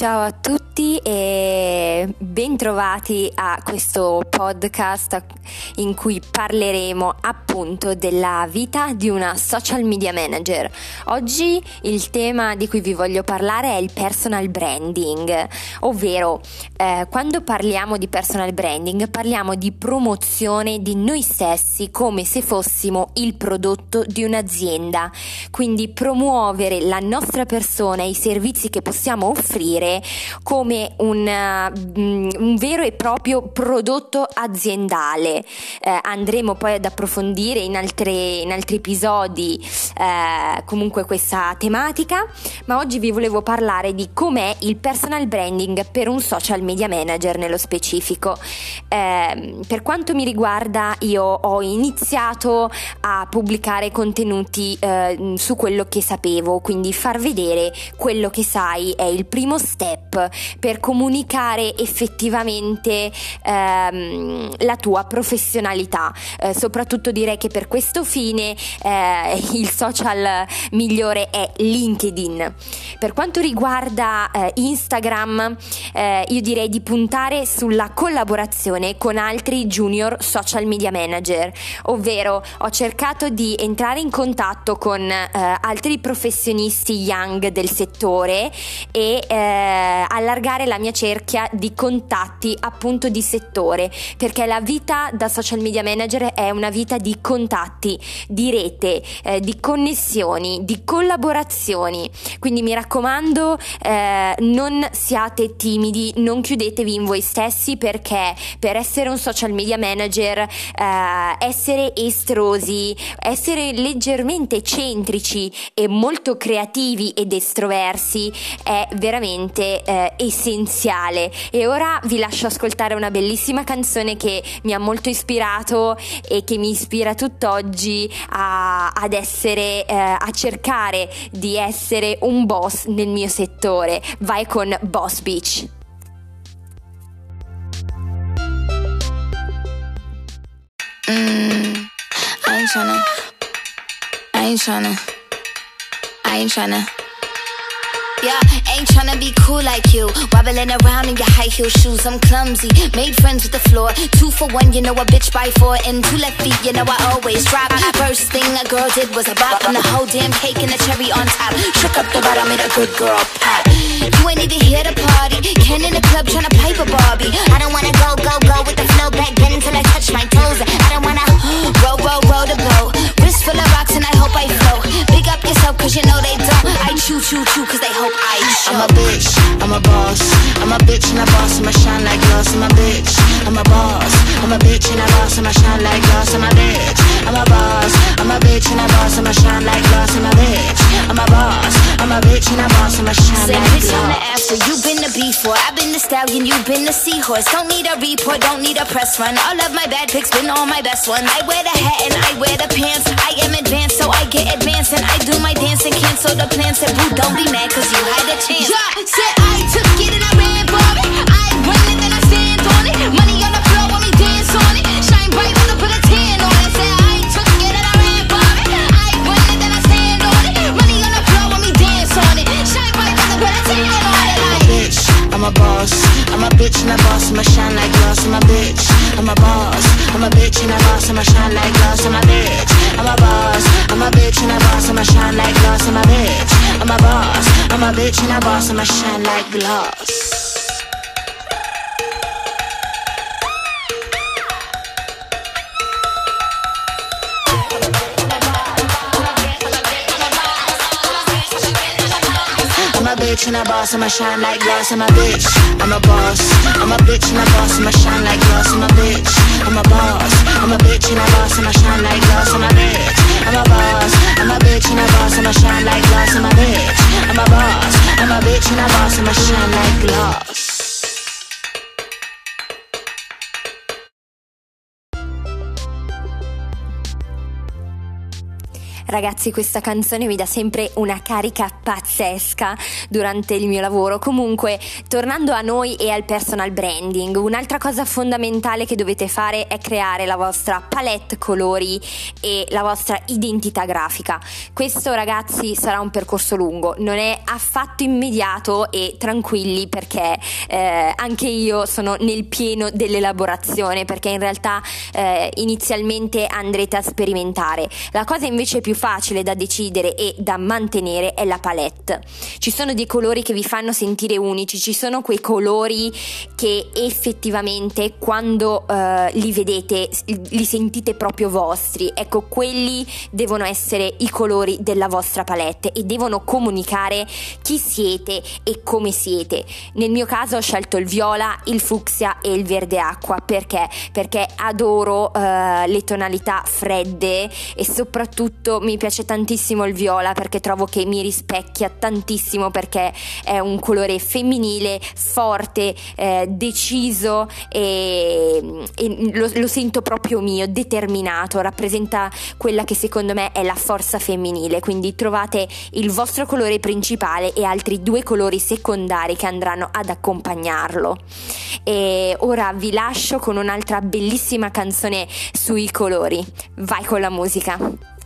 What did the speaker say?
Ciao a tutti e bentrovati a questo podcast in cui parleremo appunto della vita di una social media manager. Oggi il tema di cui vi voglio parlare è il personal branding, ovvero eh, quando parliamo di personal branding parliamo di promozione di noi stessi come se fossimo il prodotto di un'azienda, quindi promuovere la nostra persona e i servizi che possiamo offrire come un, uh, un vero e proprio prodotto aziendale. Eh, andremo poi ad approfondire in, altre, in altri episodi eh, comunque questa tematica, ma oggi vi volevo parlare di com'è il personal branding per un social media manager nello specifico. Eh, per quanto mi riguarda, io ho iniziato a pubblicare contenuti eh, su quello che sapevo, quindi far vedere quello che sai è il primo step per comunicare effettivamente ehm, la tua professionalità. Eh, soprattutto direi che per questo fine eh, il social migliore è LinkedIn. Per quanto riguarda eh, Instagram, eh, io direi di puntare sulla collaborazione con altri junior social media manager, ovvero ho cercato di entrare in contatto con eh, altri professionisti young del settore e eh, eh, allargare la mia cerchia di contatti appunto di settore, perché la vita da social media manager è una vita di contatti, di rete, eh, di connessioni, di collaborazioni. Quindi mi raccomando, eh, non siate timidi, non chiudetevi in voi stessi perché per essere un social media manager, eh, essere estrosi, essere leggermente eccentrici e molto creativi ed estroversi è veramente veramente eh, essenziale. E ora vi lascio ascoltare una bellissima canzone che mi ha molto ispirato e che mi ispira tutt'oggi a, ad essere eh, a cercare di essere un boss nel mio settore. Vai con Boss Beach mm, I ain't tryna. I ain't tryna. I ain't tryna Yeah, ain't tryna be cool like you. Wobbling around in your high heel shoes, I'm clumsy. Made friends with the floor. Two for one, you know a bitch by four. And two left feet, you know I always drop. First thing a girl did was a bop. And the whole damn cake and the cherry on top. Shook up the bottom, made a good girl pop. You ain't even here to party. Ken in the club tryna pipe a Barbie. I don't wanna I'm a bitch and a boss, I'ma shine like glass. I'm a bitch, I'm a boss. I'm a bitch and a boss, I'ma shine like glass. I'm a bitch, I'm a boss. I'm a bitch and a boss, I'ma shine like glass. I'm a bitch, I'm a boss. I'm a bitch and a boss, I'ma shine Say, like bitch, I'm the glass. after, you been the before. I've been the stallion, you been the seahorse. Don't need a report, don't need a press run. All of my bad pics been all my best ones. I wear the hat and I wear the pants. I am advanced, so I get advanced and I do my dance and cancel the plans. Said, boo, don't be mad, cause you had a chance. Yeah, said I took it glass. I'm a bitch, I'm a boss. I'm a bitch and a boss, I'ma shine like glass. I'm a bitch, I'm a boss. I'm a bitch and a boss, I'ma shine like glass. Bitch and a boss, I'ma shine like glass. I'm a bitch, I'm a boss. I'm a bitch and a boss, I'ma shine like glass. I'm a bitch, I'm a boss. I'm a bitch and a boss, I'ma shine like glass. I'm a bitch, I'm a boss. I'm a bitch and a boss, I'ma shine like glass. I'm a bitch, I'm a boss. I'm a bitch and a boss, I'ma shine like glass. Ragazzi, questa canzone mi dà sempre una carica pazzesca durante il mio lavoro. Comunque, tornando a noi e al personal branding, un'altra cosa fondamentale che dovete fare è creare la vostra palette colori e la vostra identità grafica. Questo, ragazzi, sarà un percorso lungo, non è affatto immediato e tranquilli perché eh, anche io sono nel pieno dell'elaborazione perché in realtà eh, inizialmente andrete a sperimentare. La cosa invece più facile da decidere e da mantenere è la palette. Ci sono dei colori che vi fanno sentire unici, ci sono quei colori che effettivamente quando uh, li vedete li sentite proprio vostri. Ecco, quelli devono essere i colori della vostra palette e devono comunicare chi siete e come siete. Nel mio caso ho scelto il viola, il fucsia e il verde acqua perché? Perché adoro uh, le tonalità fredde e soprattutto mi piace tantissimo il viola perché trovo che mi rispecchia tantissimo perché è un colore femminile, forte, eh, deciso e, e lo, lo, sento proprio mio, determinato, rappresenta quella che secondo me è la forza femminile, quindi trovate il vostro colore principale e altri due colori secondari che andranno ad accompagnarlo. E ora vi lascio con un'altra bellissima canzone sui colori. Vai con la musica.